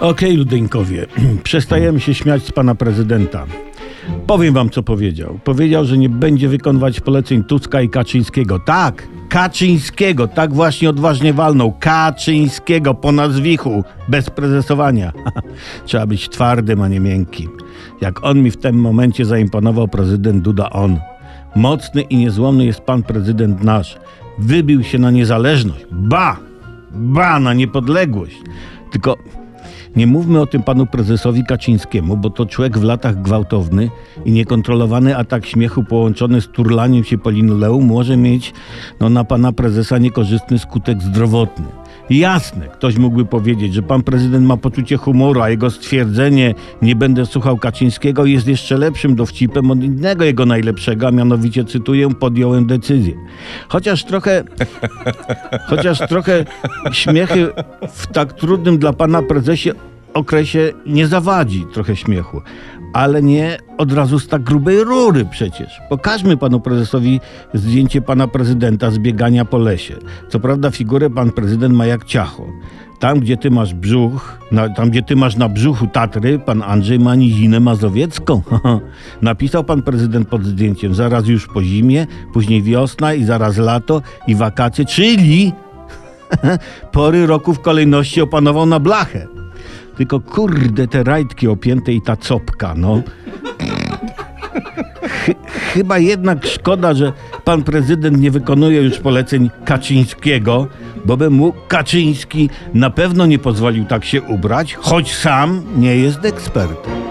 Okej, Ludeńkowie, przestajemy się śmiać z pana prezydenta. Powiem wam, co powiedział. Powiedział, że nie będzie wykonywać poleceń Tuska i Kaczyńskiego. Tak, Kaczyńskiego, tak właśnie odważnie walnął. Kaczyńskiego po nazwichu, bez prezesowania. Trzeba być twardym, a nie miękkim. Jak on mi w tym momencie zaimponował prezydent Duda, on. Mocny i niezłomny jest pan prezydent nasz. Wybił się na niezależność. Ba! Ba, na niepodległość. Tylko nie mówmy o tym panu prezesowi Kaczyńskiemu, bo to człowiek w latach gwałtowny i niekontrolowany atak śmiechu połączony z turlaniem się po linoleum może mieć no, na pana prezesa niekorzystny skutek zdrowotny. Jasne, ktoś mógłby powiedzieć, że pan prezydent ma poczucie humoru, a jego stwierdzenie nie będę słuchał Kaczyńskiego jest jeszcze lepszym dowcipem od innego jego najlepszego, a mianowicie cytuję, podjąłem decyzję. Chociaż trochę Chociaż trochę śmiechy w tak trudnym dla pana prezesie okresie nie zawadzi trochę śmiechu. Ale nie od razu z tak grubej rury przecież. Pokażmy panu prezesowi zdjęcie pana prezydenta z biegania po lesie. Co prawda figurę pan prezydent ma jak ciacho. Tam, gdzie ty masz brzuch, na, tam, gdzie ty masz na brzuchu Tatry, pan Andrzej ma nizinę mazowiecką. Napisał pan prezydent pod zdjęciem, zaraz już po zimie, później wiosna i zaraz lato i wakacje, czyli pory roku w kolejności opanował na blachę. Tylko kurde, te rajtki opięte i ta copka, no. Chy- chyba jednak szkoda, że pan prezydent nie wykonuje już poleceń Kaczyńskiego, bo by mu Kaczyński na pewno nie pozwolił tak się ubrać, choć sam nie jest ekspertem.